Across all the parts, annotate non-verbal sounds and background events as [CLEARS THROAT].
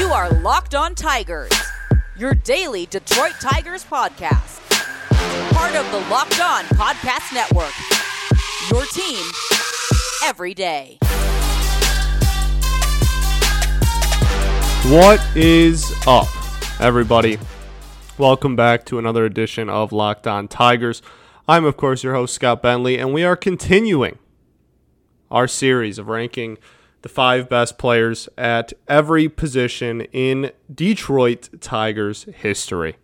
You are Locked On Tigers, your daily Detroit Tigers podcast. Part of the Locked On Podcast Network. Your team every day. What is up, everybody? Welcome back to another edition of Locked On Tigers. I'm, of course, your host, Scott Bentley, and we are continuing our series of ranking the five best players at every position in Detroit Tigers history.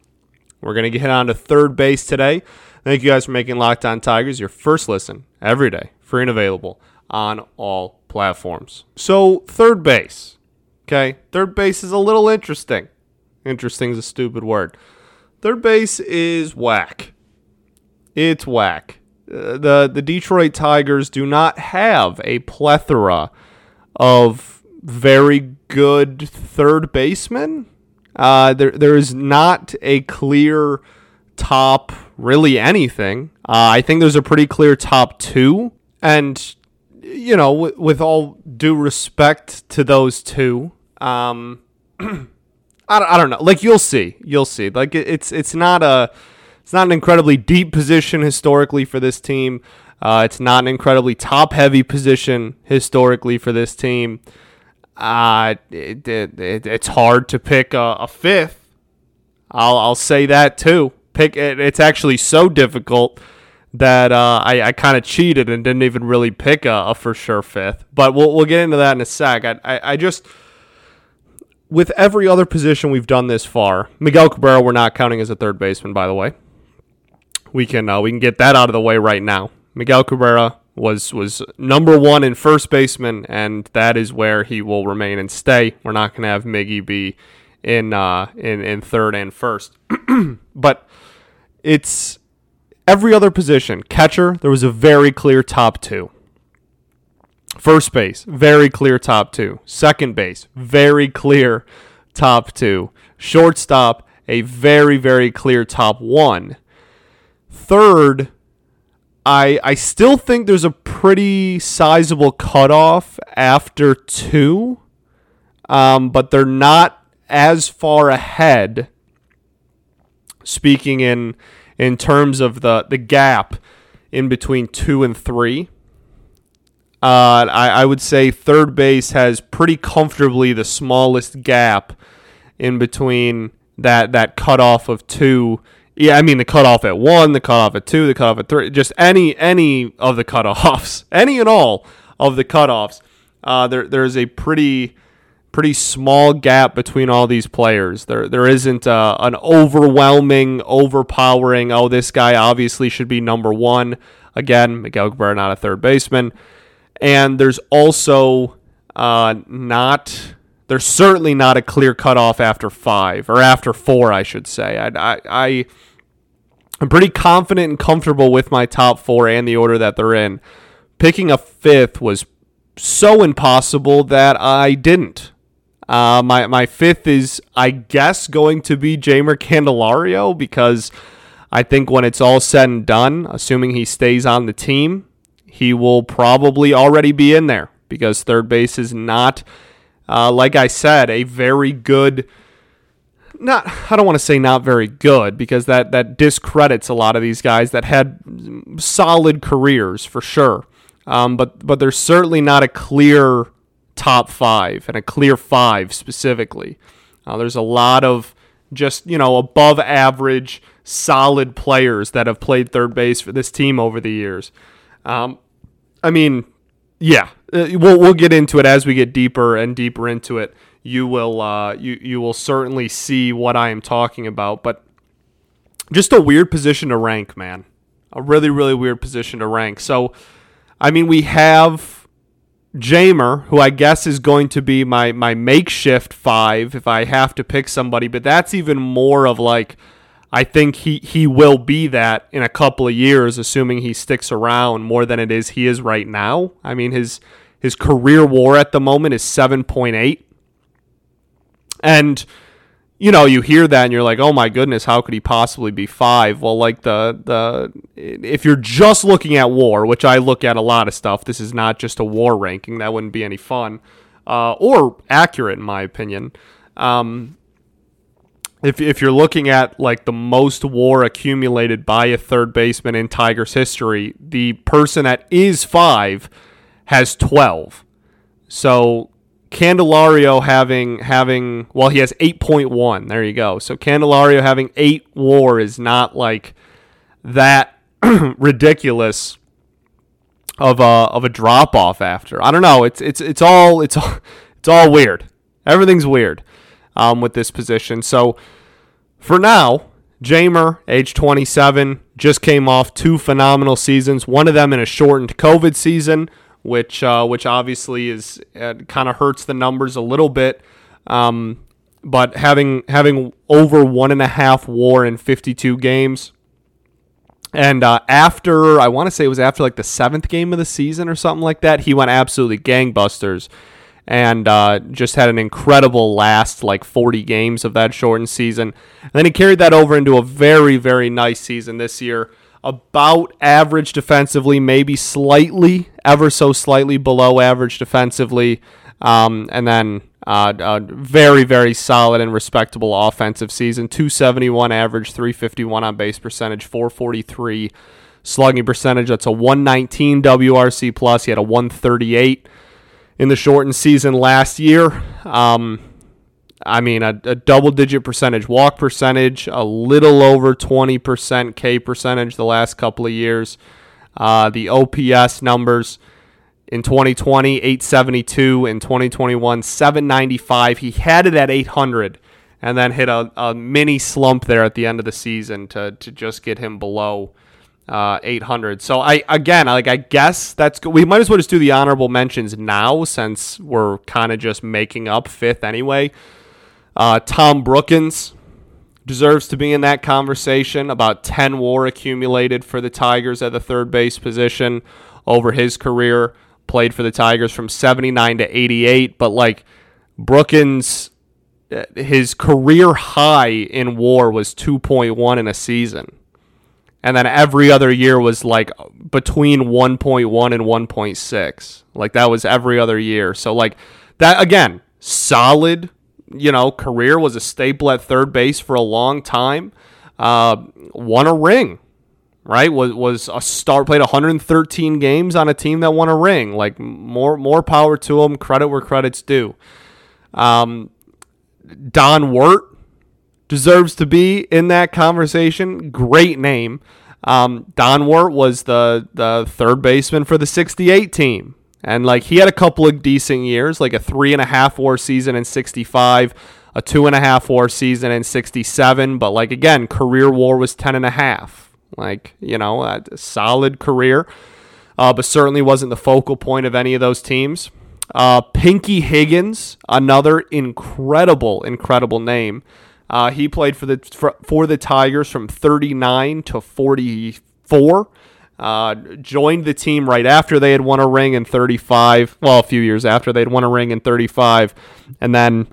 We're going to get on to third base today. Thank you guys for making Locked On Tigers your first listen every day, free and available on all platforms. So, third base. Okay, third base is a little interesting. Interesting is a stupid word. Third base is whack. It's whack. Uh, the the Detroit Tigers do not have a plethora of very good third basemen. Uh, there there is not a clear top really anything. Uh, I think there's a pretty clear top two, and you know, with, with all due respect to those two, um, [CLEARS THROAT] I, don't, I don't know. Like you'll see, you'll see. Like it, it's it's not a it's not an incredibly deep position historically for this team. Uh, it's not an incredibly top heavy position historically for this team. Uh, it, it, it, it's hard to pick a, a, fifth. I'll, I'll say that too. Pick it, it's actually so difficult that uh, I, I kind of cheated and didn't even really pick a, a, for sure fifth. But we'll, we'll get into that in a sec. I, I, I just with every other position we've done this far, Miguel Cabrera we're not counting as a third baseman, by the way. We can uh, we can get that out of the way right now. Miguel Cabrera was was number one in first baseman, and that is where he will remain and stay. We're not going to have Miggy be in uh, in in third and first, [CLEARS THROAT] but it's every other position. Catcher, there was a very clear top two. First base, very clear top two. Second base, very clear top two. Shortstop, a very very clear top one. Third I I still think there's a pretty sizable cutoff after two, um, but they're not as far ahead. Speaking in in terms of the the gap in between two and three, uh, I, I would say third base has pretty comfortably the smallest gap in between that that cutoff of two yeah, I mean the cutoff at one, the cutoff at two, the cutoff at three, just any any of the cutoffs, [LAUGHS] any and all of the cutoffs. Uh, there there's a pretty pretty small gap between all these players. There there isn't uh, an overwhelming, overpowering. Oh, this guy obviously should be number one. Again, Miguel Cabrera not a third baseman, and there's also uh, not. There's certainly not a clear cutoff after five or after four, I should say. I, I, I I'm pretty confident and comfortable with my top four and the order that they're in. Picking a fifth was so impossible that I didn't. Uh, my my fifth is, I guess, going to be Jeimer Candelario because I think when it's all said and done, assuming he stays on the team, he will probably already be in there because third base is not, uh, like I said, a very good not I don't want to say not very good because that that discredits a lot of these guys that had solid careers for sure. Um, but but there's certainly not a clear top five and a clear five specifically. Uh, there's a lot of just you know above average solid players that have played third base for this team over the years. Um, I mean, yeah, uh, we'll we'll get into it as we get deeper and deeper into it you will uh, you you will certainly see what I am talking about. But just a weird position to rank, man. A really really weird position to rank. So, I mean, we have Jeimer, who I guess is going to be my my makeshift five if I have to pick somebody. But that's even more of like. I think he, he will be that in a couple of years, assuming he sticks around more than it is he is right now. I mean, his his career WAR at the moment is seven point eight. And you know, you hear that and you're like, "Oh my goodness, how could he possibly be 5?" Well, like the the if you're just looking at WAR, which I look at a lot of stuff, this is not just a WAR ranking. That wouldn't be any fun uh, or accurate in my opinion. Um, if if you're looking at like the most WAR accumulated by a third baseman in Tigers history, the person that is five has twelve. So Candelario having having well he has 8.1 there you go. So Candelario having 8 war is not like that [CLEARS THROAT] ridiculous of a of a drop off after. I don't know. It's it's it's all it's all [LAUGHS] it's all weird. Everything's weird um, with this position. So for now Jeimer age 27 just came off two phenomenal seasons one of them in a shortened COVID season which uh, which obviously is uh, kind of hurts the numbers a little bit. Um, but having having over one and a half WAR in 52 games, and uh, after I want to say it was after like the seventh game of the season or something like that, he went absolutely gangbusters, and uh, just had an incredible last like 40 games of that shortened season. And then he carried that over into a very very nice season this year about average defensively, maybe slightly, ever so slightly below average defensively. Um, and then uh, a very, very solid and respectable offensive season 271 average, 351 on base percentage, 443 slugging percentage. That's a 119 WRC plus. He had a 138 in the shortened season last year. Um, I mean, a, a double digit percentage walk percentage, a little over 20% K percentage the last couple of years. Uh, the OPS numbers in 2020, 872. In 2021, 795. He had it at 800 and then hit a, a mini slump there at the end of the season to, to just get him below uh, 800. So I again, like I guess that's good. We might as well just do the honorable mentions now since we're kind of just making up fifth anyway. Uh, Tom Brookens deserves to be in that conversation. About 10 war accumulated for the Tigers at the third base position over his career. Played for the Tigers from 79 to 88. But like Brookens, uh, his career high in war was 2.1 in a season. And then every other year was like between 1.1 and 1.6. Like that was every other year. So like that again, solid you know, career was a staple at third base for a long time. Uh, won a ring, right? Was was a star. Played 113 games on a team that won a ring. Like more more power to him. Credit where credit's due. Um, Don Wert deserves to be in that conversation. Great name. Um, Don Wert was the the third baseman for the 68 team. And like he had a couple of decent years, like a three and a half war season in 65, a two and a half war season in 67. But like again, career war was 10 and a half. Like, you know, a solid career, uh, but certainly wasn't the focal point of any of those teams. Uh, Pinky Higgins, another incredible, incredible name. Uh, he played for the for, for the Tigers from 39 to 44. Uh, joined the team right after they had won a ring in 35. Well, a few years after they'd won a ring in 35, and then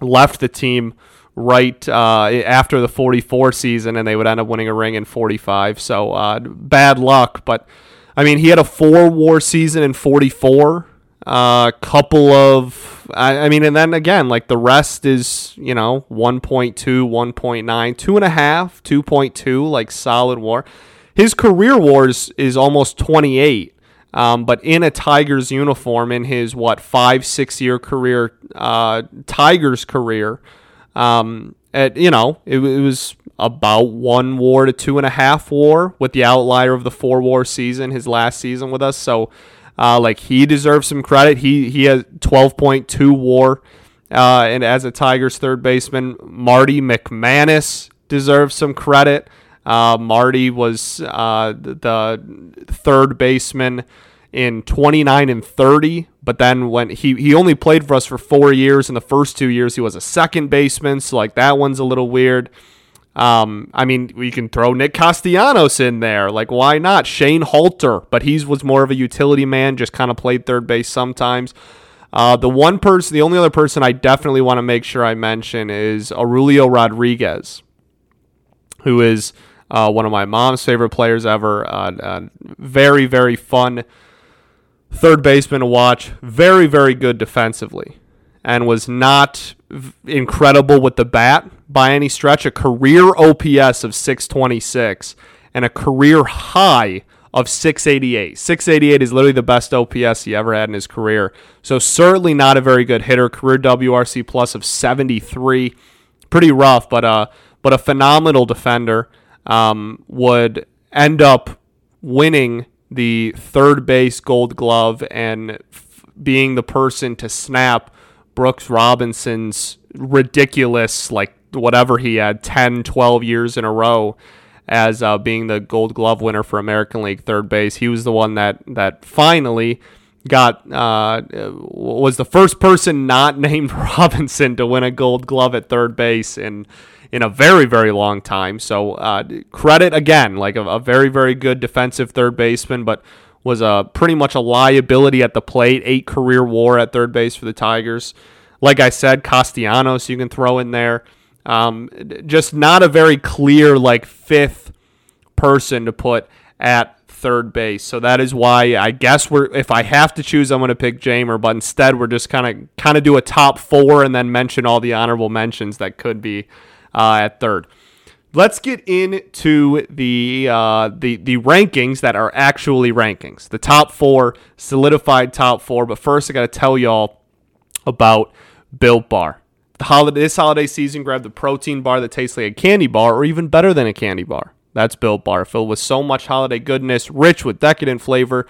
left the team right uh, after the 44 season, and they would end up winning a ring in 45. So uh, bad luck, but I mean, he had a four war season in 44. A uh, couple of, I, I, mean, and then again, like the rest is, you know, 1.2, 1.9, two and a half, 2.2, like solid war his career wars is almost 28. Um, but in a Tigers uniform, in his what five six year career, uh, Tigers career, um, at you know it, it, was about one war to two and a half war with the outlier of the four war season, his last season with us. So, uh, like he deserves some credit. He he has twelve point two war, uh, and as a Tigers third baseman, Marty McManus deserves some credit. Uh, Marty was uh, the third baseman in 29 and 30, but then when he, he only played for us for four years, in the first two years he was a second baseman, so like that one's a little weird. Um, I mean, we can throw Nick Castellanos in there. Like, why not? Shane Halter, but he was more of a utility man, just kind of played third base sometimes. Uh, the one person, the only other person I definitely want to make sure I mention is Aurelio Rodriguez, who is uh, one of my mom's favorite players ever. Uh, uh, very, very fun third baseman to watch. Very, very good defensively. And was not v- incredible with the bat by any stretch. A career OPS of 626 and a career high of 688. 688 is literally the best OPS he ever had in his career. So certainly not a very good hitter. Career WRC plus of 73. Pretty rough, but uh but a phenomenal defender. Um, would end up winning the third base gold glove and f- being the person to snap Brooks Robinson's ridiculous like whatever he had 10 12 years in a row as uh, being the Gold Glove winner for American League third base. He was the one that that finally got uh, was the first person not [LAUGHS] named Robinson to win a Gold Glove at third base in in a very very long time. So uh, credit again, like a, a very very good defensive third baseman, but was a pretty much a liability at the plate. Eight career WAR at third base for the Tigers. Like I said, Castellanos you can throw in there. Um, just not a very clear like fifth person to put at third base. So that is why I guess we're if I have to choose, I'm going to pick Jeimer. But instead, we're just kind of kind of do a top four and then mention all the honorable mentions that could be uh, at third. Let's get into the uh, the the rankings that are actually rankings. The top four, solidified top four. But first, I got to tell y'all about Built Bar. The holiday, this holiday season, grab the protein bar that tastes like a candy bar, or even better than a candy bar. That's Built Bar, filled with so much holiday goodness, rich with decadent flavor,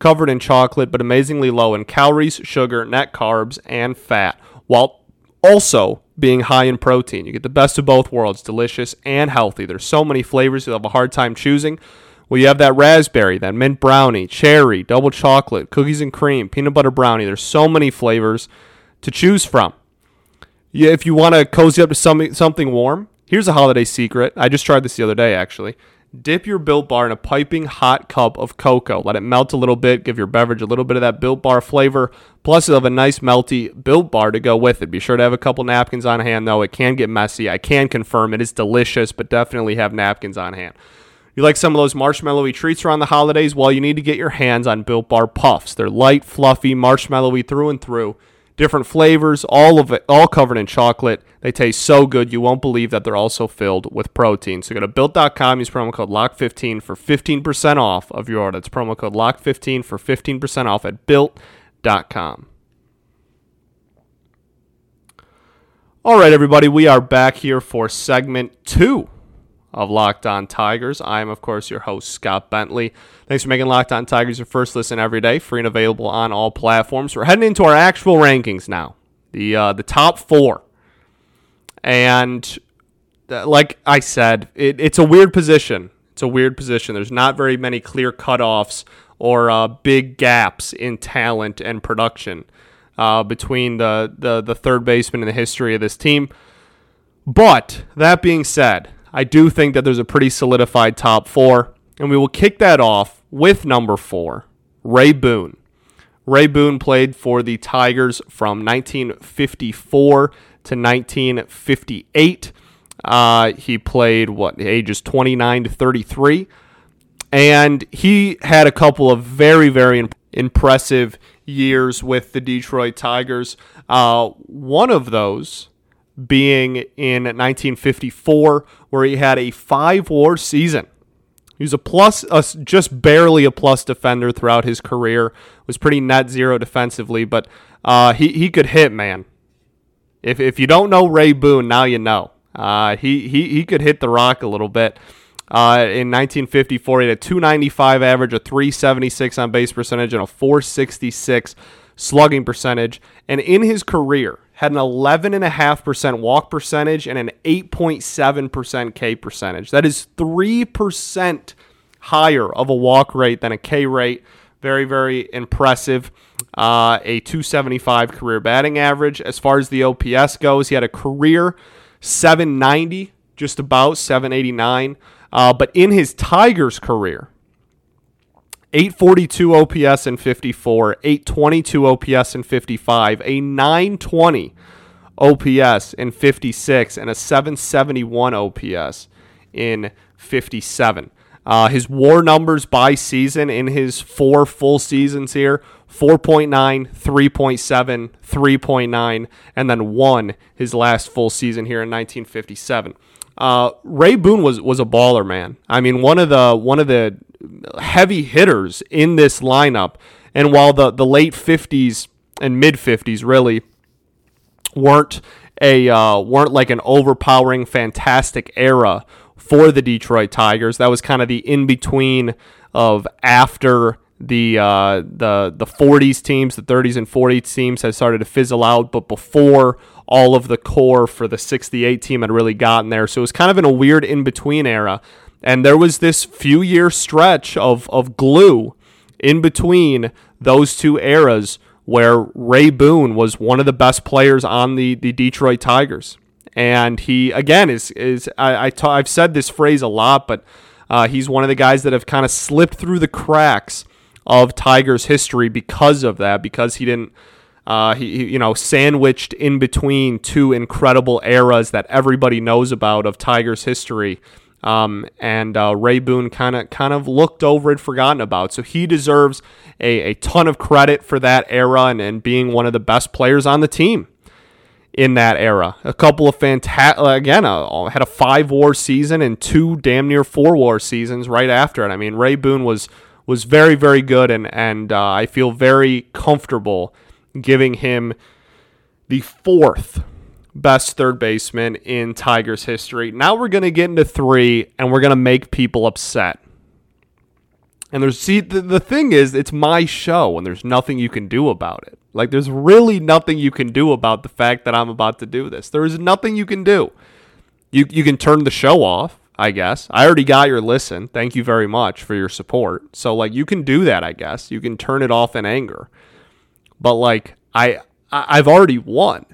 covered in chocolate, but amazingly low in calories, sugar, net carbs, and fat, while also being high in protein. You get the best of both worlds, delicious and healthy. There's so many flavors you'll have a hard time choosing. Well, you have that raspberry, that mint brownie, cherry, double chocolate, cookies and cream, peanut butter brownie. There's so many flavors to choose from. Yeah, if you want to cozy up to something something warm, here's a holiday secret. I just tried this the other day actually. Dip your Built Bar in a piping hot cup of cocoa. Let it melt a little bit. Give your beverage a little bit of that Built Bar flavor. Plus, you'll have a nice melty Built Bar to go with it. Be sure to have a couple napkins on hand, though. It can get messy. I can confirm it is delicious, but definitely have napkins on hand. You like some of those marshmallowy treats around the holidays? Well, you need to get your hands on Built Bar Puffs. They're light, fluffy, marshmallowy through and through different flavors, all of it, all covered in chocolate. They taste so good, you won't believe that they're also filled with protein. So go to built.com, use promo code LOCK15 for 15% off of your order. That's promo code LOCK15 for 15% off at built.com. All right, everybody, we are back here for segment two of Locked On Tigers. I am, of course, your host, Scott Bentley. Thanks for making Locked On Tigers your first listen every day, free and available on all platforms. We're heading into our actual rankings now, the uh, the top four, and uh, like I said, it, it's a weird position. It's a weird position. There's not very many clear cutoffs or uh, big gaps in talent and production uh, between the, the the third baseman in the history of this team. But that being said, I do think that there's a pretty solidified top four, and we will kick that off with number four, Ray Boone. Ray Boone played for the Tigers from 1954 to 1958. Uh, he played what ages 29 to 33, and he had a couple of very very impressive years with the Detroit Tigers. Uh, one of those being in 1954, where he had a five war season. He was a plus, just barely a plus defender throughout his career. Was pretty net zero defensively, but uh, he he could hit, man. If if you don't know Ray Boone, now you know. Uh, he he he could hit the rock a little bit. Uh, in 1954, he had a 295 average, a 376 on base percentage, and a 466 slugging percentage. And in his career, had an 11.5% walk percentage and an 8.7% K percentage. That is 3% higher of a walk rate than a K rate. Very, very impressive. Uh, a 275 career batting average. As far as the OPS goes, he had a career 790, just about 789. Uh, but in his Tigers career, 842 OPS in 54, 822 OPS in 55, a 920 OPS in 56, and a 771 OPS in 57. Uh, his war numbers by season in his four full seasons here 4.9, 3.7, 3.9, and then one his last full season here in 1957. Uh, Ray Boone was was a baller, man. I mean, one of the one of the heavy hitters in this lineup. And while the the late 50s and mid 50s really weren't a uh, weren't like an overpowering, fantastic era for the Detroit Tigers. That was kind of the in between of after the uh, the the 40s teams, the 30s and 40s teams had started to fizzle out, but before all of the core for the 68 team had really gotten there. So it was kind of in a weird in between era. And there was this few year stretch of, of glue in between those two eras where Ray Boone was one of the best players on the, the Detroit Tigers. And he, again, is, is I, I ta- I've said this phrase a lot, but uh, he's one of the guys that have kind of slipped through the cracks of Tigers history because of that, because he didn't uh, he, you know, sandwiched in between two incredible eras that everybody knows about of Tigers history. Um, and uh, Ray Boone kind of kind of looked over and forgotten about. So he deserves a, a ton of credit for that era and, and being one of the best players on the team in that era. A couple of fantastic, again, uh, had a five war season and two damn near four war seasons right after it. I mean, Ray Boone was was very very good, and and uh, I feel very comfortable giving him the fourth best third baseman in Tigers history. Now we're going to get into three, and we're going to make people upset. And there's see the, the thing is, it's my show, and there's nothing you can do about it. Like there's really nothing you can do about the fact that I'm about to do this. There is nothing you can do. You you can turn the show off, I guess. I already got your listen. Thank you very much for your support. So like you can do that, I guess. You can turn it off in anger but like I I've already won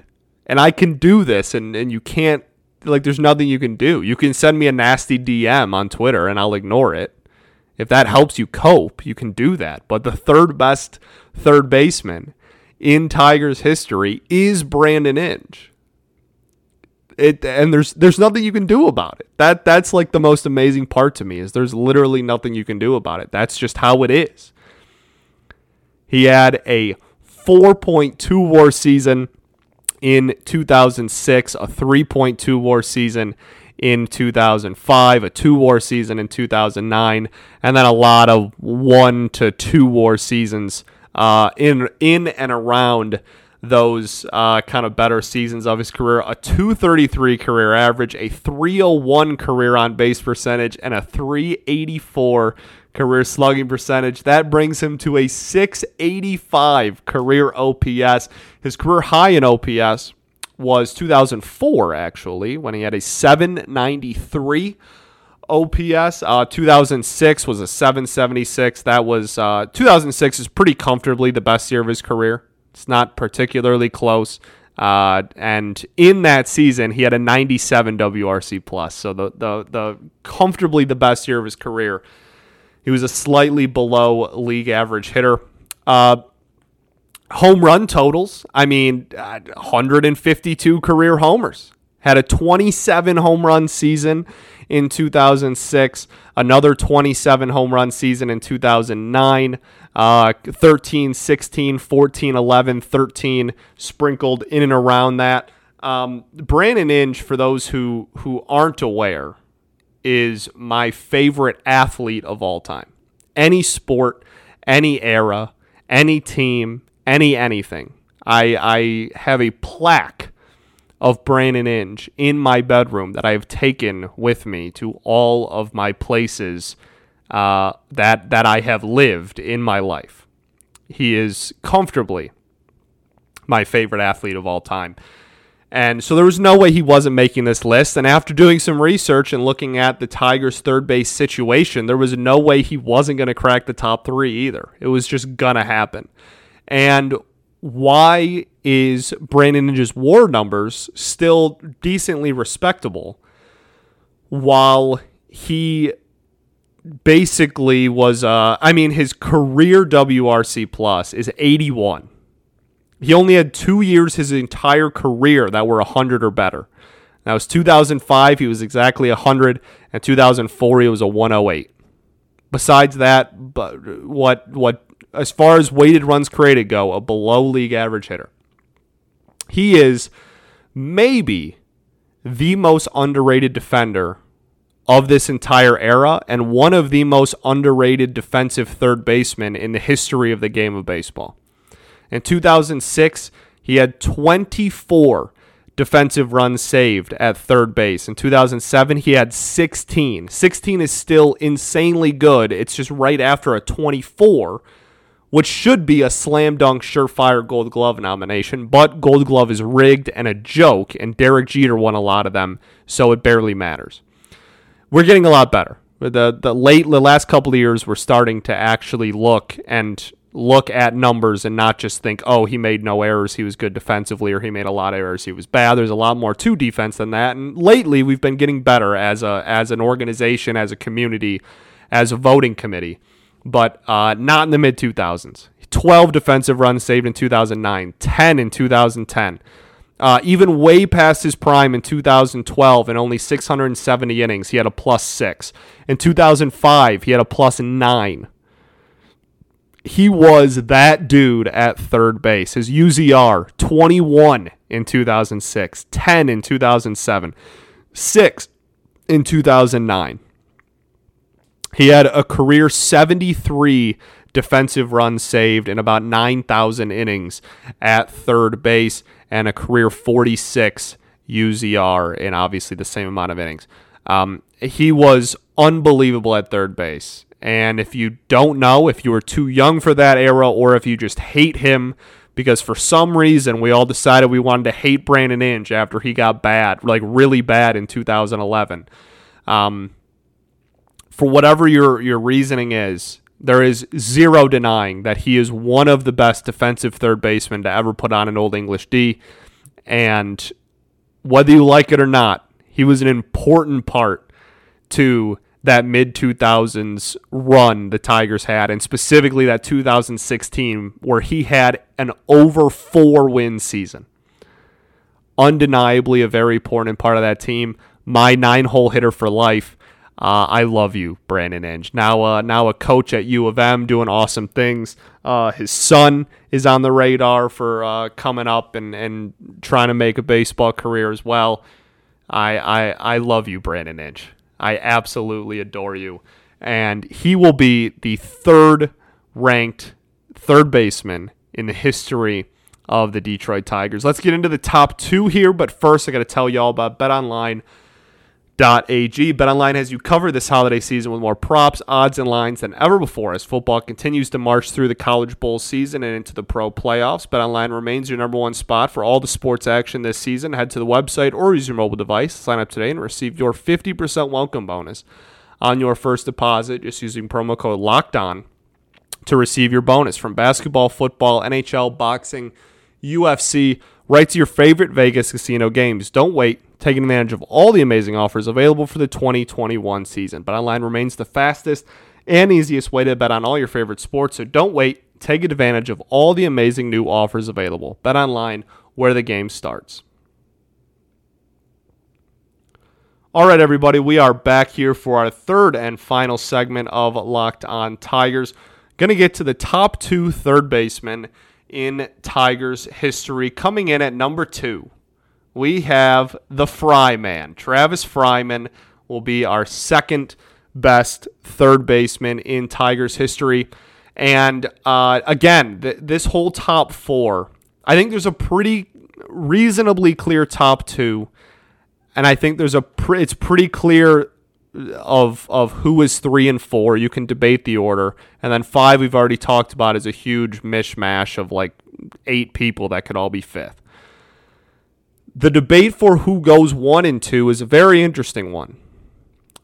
and I can do this and, and you can't like there's nothing you can do. You can send me a nasty DM on Twitter and I'll ignore it. If that helps you cope, you can do that. But the third best third baseman in Tigers history is Brandon Inge. It and there's there's nothing you can do about it. That that's like the most amazing part to me is there's literally nothing you can do about it. That's just how it is. He had a 4.2 war season in 2006, a 3.2 war season in 2005, a two war season in 2009, and then a lot of one to two war seasons uh, in in and around those uh, kind of better seasons of his career. A 233 career average, a 301 career on base percentage, and a 384 career slugging percentage. That brings him to a 685 career OPS. His career high in OPS was 2004, actually, when he had a 793 OPS. Uh, 2006 was a 776. That was uh, 2006 is pretty comfortably the best year of his career. It's not particularly close. Uh, and in that season, he had a 97 WRC plus, so the the the comfortably the best year of his career. He was a slightly below league average hitter. Uh, home run totals. I mean, 152 career homers. Had a 27 home run season in 2006, another 27 home run season in 2009, uh, 13, 16, 14, 11, 13 sprinkled in and around that. Um, Brandon Inge, for those who, who aren't aware, is my favorite athlete of all time. Any sport, any era, any team, any anything. I, I have a plaque of Brandon Inge in my bedroom that I have taken with me to all of my places uh, that that I have lived in my life. He is comfortably my favorite athlete of all time. And so there was no way he wasn't making this list. And after doing some research and looking at the Tigers' third base situation, there was no way he wasn't going to crack the top three either. It was just going to happen. And why is Brandon Inge's war numbers still decently respectable while he basically was uh I mean his career WRC plus is 81. He only had 2 years his entire career that were 100 or better. That was 2005 he was exactly 100 and 2004 he was a 108. Besides that, but what what as far as weighted runs created go, a below league average hitter. He is maybe the most underrated defender of this entire era and one of the most underrated defensive third basemen in the history of the game of baseball. In 2006, he had 24 defensive runs saved at third base. In 2007, he had 16. 16 is still insanely good. It's just right after a 24, which should be a slam dunk, surefire Gold Glove nomination. But Gold Glove is rigged and a joke, and Derek Jeter won a lot of them, so it barely matters. We're getting a lot better. The the late the last couple of years, we're starting to actually look and look at numbers and not just think, oh, he made no errors, he was good defensively, or he made a lot of errors, he was bad. There's a lot more to defense than that. And lately, we've been getting better as a as an organization, as a community, as a voting committee, but uh, not in the mid 2000s. 12 defensive runs saved in 2009, 10 in 2010. Uh, even way past his prime in 2012 and only 670 innings, he had a plus six. In 2005, he had a plus nine he was that dude at third base. His UZR 21 in 2006, 10 in 2007, 6 in 2009. He had a career 73 defensive runs saved in about 9,000 innings at third base and a career 46 UZR in obviously the same amount of innings. Um, he was unbelievable at third base. And if you don't know, if you were too young for that era, or if you just hate him because for some reason we all decided we wanted to hate Brandon Inge after he got bad, like really bad in 2011. Um, for whatever your your reasoning is, there is zero denying that he is one of the best defensive third basemen to ever put on an Old English D. And whether you like it or not, he was an important part to that mid 2000s run the Tigers had, and specifically that 2016 where he had an over four win season. Undeniably a very important part of that team. My nine hole hitter for life. Uh, I love you, Brandon Inge. Now, uh, now a coach at U of M doing awesome things. Uh, his son is on the radar for uh, coming up and, and trying to make a baseball career as well. I, I, I love you, Brandon Inge. I absolutely adore you. And he will be the third ranked third baseman in the history of the Detroit Tigers. Let's get into the top two here, but first I got to tell y'all about BetOnline.ag. BetOnline has you covered this holiday season with more props, odds, and lines than ever before as football continues to march through the college bowl season and into the pro playoffs. BetOnline remains your number one spot for all the sports action this season. Head to the website or use your mobile device, sign up today, and receive your 50% welcome bonus on your first deposit just using promo code LOCKED ON to receive your bonus from basketball, football, NHL, boxing, UFC, right to your favorite Vegas casino games. Don't wait. Taking advantage of all the amazing offers available for the 2021 season. BetOnline remains the fastest and easiest way to bet on all your favorite sports, so don't wait. Take advantage of all the amazing new offers available. BetOnline, where the game starts. All right, everybody, we are back here for our third and final segment of Locked On Tigers. Going to get to the top two third basemen in Tigers history. Coming in at number two, we have the Fry Man. Travis Fryman will be our second best third baseman in Tigers history. And uh, again, th- this whole top four, I think there's a pretty reasonably clear top two and I think there's a it's pretty clear of of who is three and four. You can debate the order, and then five we've already talked about is a huge mishmash of like eight people that could all be fifth. The debate for who goes one and two is a very interesting one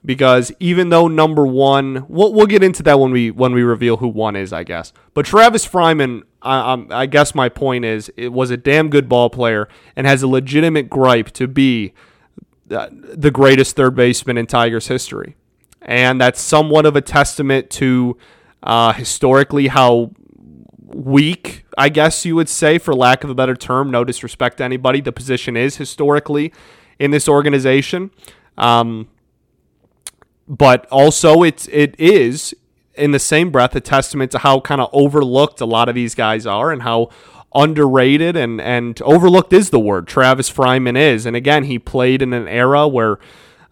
because even though number one, we'll, we'll get into that when we when we reveal who one is, I guess. But Travis Fryman, I, I guess my point is, it was a damn good ball player and has a legitimate gripe to be the greatest third baseman in Tigers history. And that's somewhat of a testament to uh, historically how weak, I guess you would say, for lack of a better term, no disrespect to anybody, the position is historically in this organization. Um, but also, it's it is in the same breath, a testament to how kind of overlooked a lot of these guys are and how underrated and, and overlooked is the word Travis Fryman is. And again, he played in an era where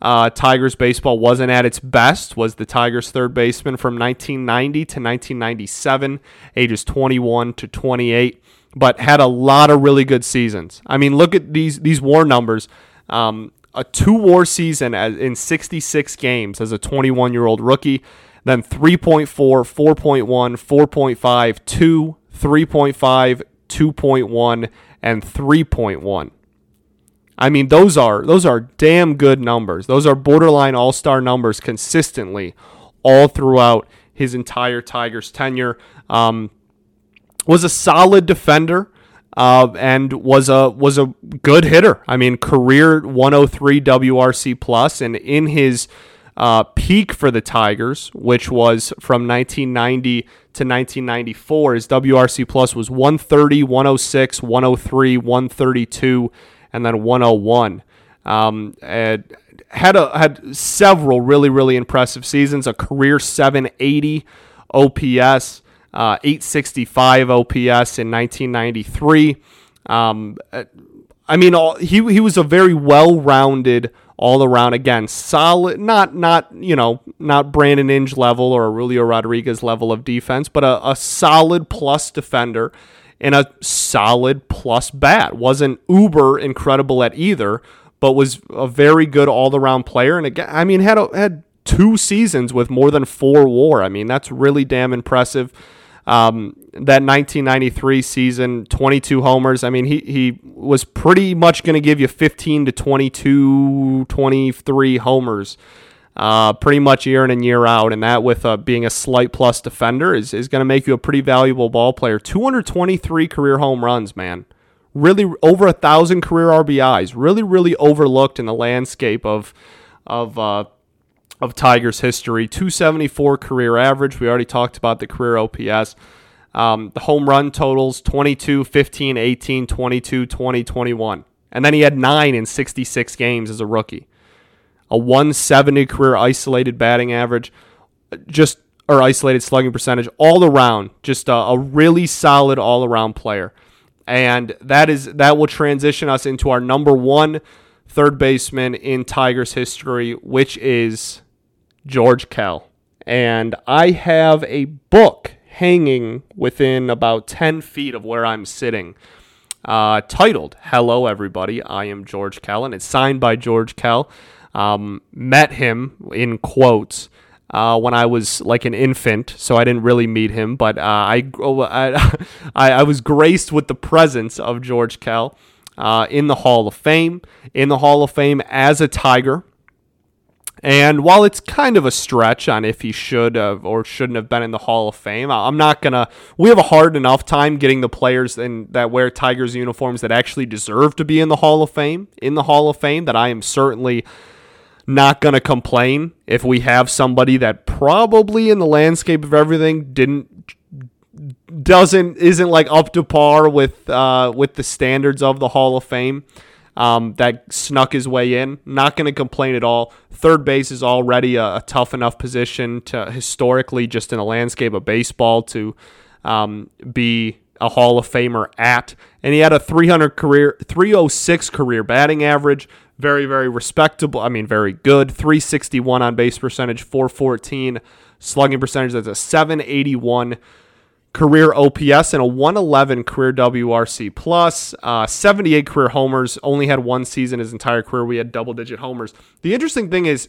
uh, Tigers baseball wasn't at its best. Was the Tigers third baseman from 1990 to 1997, ages 21 to 28, but had a lot of really good seasons. I mean, look at these these WAR numbers. Um, a two WAR season as, in 66 games as a 21 year old rookie, then 3.4, 4.1, 4.5, 2, 3.5, 2.1, and 3.1. I mean, those are those are damn good numbers. Those are borderline all-star numbers consistently all throughout his entire Tigers tenure. Um, was a solid defender uh, and was a was a good hitter. I mean, career 103 WRC plus, and in his uh, peak for the Tigers, which was from 1990 to 1994, his WRC plus was 130, 106, 103, 132 and then 101. Um, had a, had several really really impressive seasons. A career 780 OPS, uh, 865 OPS in 1993. Um, I mean, all, he he was a very well rounded all around again solid not not you know not Brandon Inge level or Aurelio Rodriguez level of defense but a, a solid plus defender and a solid plus bat. Wasn't uber incredible at either, but was a very good all around player. And again, I mean, had a, had two seasons with more than four WAR. I mean, that's really damn impressive. Um, that 1993 season, 22 homers. I mean, he, he was pretty much going to give you 15 to 22, 23 homers uh, pretty much year in and year out. And that, with uh, being a slight plus defender, is, is going to make you a pretty valuable ball player. 223 career home runs, man. Really over a thousand career RBIs. Really, really overlooked in the landscape of of uh, of Tigers history. 274 career average. We already talked about the career OPS. Um, the home run totals 22, 15, 18, 22, 20, 21. And then he had nine in 66 games as a rookie a 170 career isolated batting average, just or isolated slugging percentage all around, just a, a really solid all around player. And that is that will transition us into our number one third baseman in Tigers history, which is George Kell. And I have a book hanging within about 10 feet of where I'm sitting uh, titled Hello, Everybody. I am George Kell, and it's signed by George Kell. Um, met him in quotes uh, when I was like an infant, so I didn't really meet him, but uh, I, [LAUGHS] I, I was graced with the presence of George Kell uh, in the Hall of Fame, in the Hall of Fame as a Tiger. And while it's kind of a stretch on if he should have or shouldn't have been in the Hall of Fame, I'm not gonna. We have a hard enough time getting the players in, that wear Tigers uniforms that actually deserve to be in the Hall of Fame in the Hall of Fame. That I am certainly not going to complain if we have somebody that probably in the landscape of everything didn't doesn't isn't like up to par with uh, with the standards of the Hall of Fame. Um, that snuck his way in. Not going to complain at all. Third base is already a, a, tough enough position to historically, just in the landscape of baseball, to um, be a Hall of Famer at. And he had a 300 career, 306 career batting average, very, very respectable. I mean, very good. 361 on base percentage, 414 slugging percentage. That's a 781 career OPS and a 111 career WRC plus. Uh, 78 career homers. Only had one season his entire career. We had double digit homers. The interesting thing is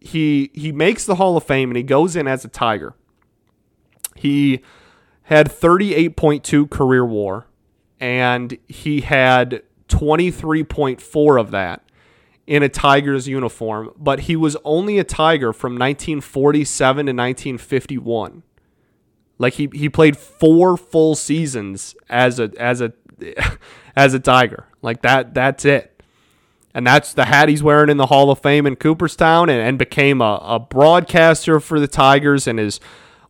he he makes the Hall of Fame and he goes in as a Tiger. He had 38.2 career WAR and he had 23.4 of that in a Tigers uniform, but he was only a Tiger from 1947 to 1951. Like he, he played four full seasons as a as a [LAUGHS] as a Tiger. Like that that's it. And that's the hat he's wearing in the Hall of Fame in Cooperstown and, and became a, a broadcaster for the Tigers and is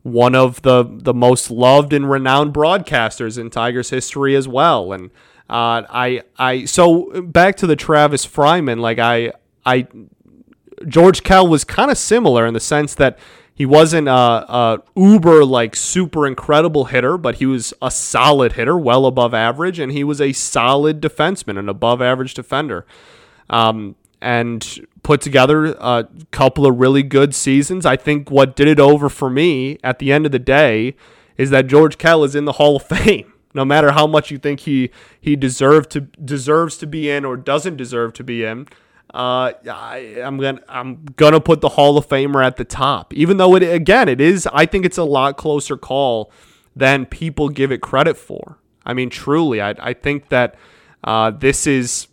one of the, the most loved and renowned broadcasters in Tigers history as well. And uh, I I so back to the Travis Fryman, like I I George Kell was kind of similar in the sense that He wasn't a, a uber like super incredible hitter, but he was a solid hitter, well above average, and he was a solid defenseman, an above average defender. Um, and put together a couple of really good seasons. I think what did it over for me at the end of the day is that George Kell is in the Hall of Fame. No matter how much you think he he deserved to deserves to be in or doesn't deserve to be in, uh, I, am gonna I'm gonna put the Hall of Famer at the top, even though it again it is. I think it's a lot closer call than people give it credit for. I mean, truly, I I think that uh, this is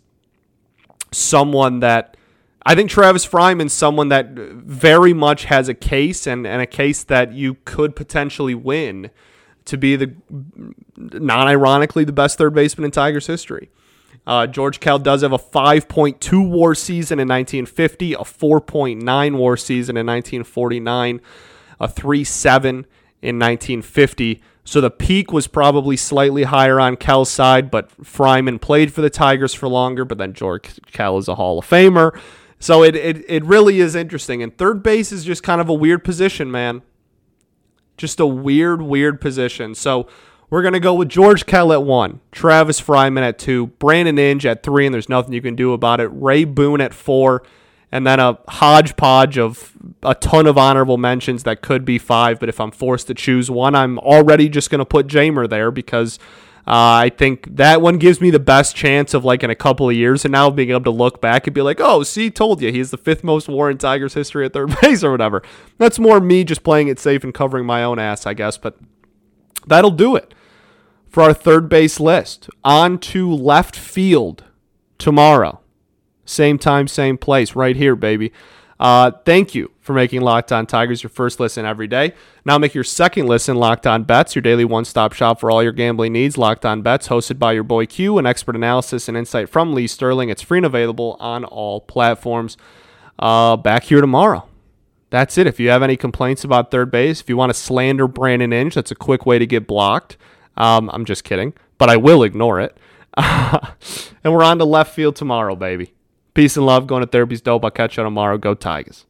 someone that I think Travis Fryman's someone that very much has a case and, and a case that you could potentially win to be the non ironically the best third baseman in Tigers history. Uh, George Kell does have a 5.2 war season in 1950, a 4.9 war season in 1949, a 3.7 in 1950. So the peak was probably slightly higher on Kell's side, but Fryman played for the Tigers for longer, but then George Kell is a Hall of Famer. So it, it, it really is interesting. And third base is just kind of a weird position, man. Just a weird, weird position. So we're going to go with George Kell at one, Travis Fryman at two, Brandon Inge at three, and there's nothing you can do about it. Ray Boone at four, and then a hodgepodge of a ton of honorable mentions that could be five. But if I'm forced to choose one, I'm already just going to put Jeimer there because uh, I think that one gives me the best chance of like in a couple of years and now being able to look back and be like, oh, see, told you he's the fifth most war in Tigers history at third [LAUGHS] base or whatever. That's more me just playing it safe and covering my own ass, I guess. But that'll do it for our third base list. On to left field tomorrow. Same time, same place, right here, baby. Uh, thank you for making Locked On Tigers your first listen every day. Now make your second listen Locked On Bets, your daily one stop shop for all your gambling needs. Locked On Bets, hosted by your boy Q, an expert analysis and insight from Lee Sterling. It's free and available on all platforms. Uh, back here tomorrow. That's it. If you have any complaints about third base, if you want to slander Brandon Inge, that's a quick way to get blocked. Um, I'm just kidding, but I will ignore it. [LAUGHS] and we're on to left field tomorrow, baby. Peace and love. Going to therapy's dope. I'll catch you tomorrow. Go Tigers.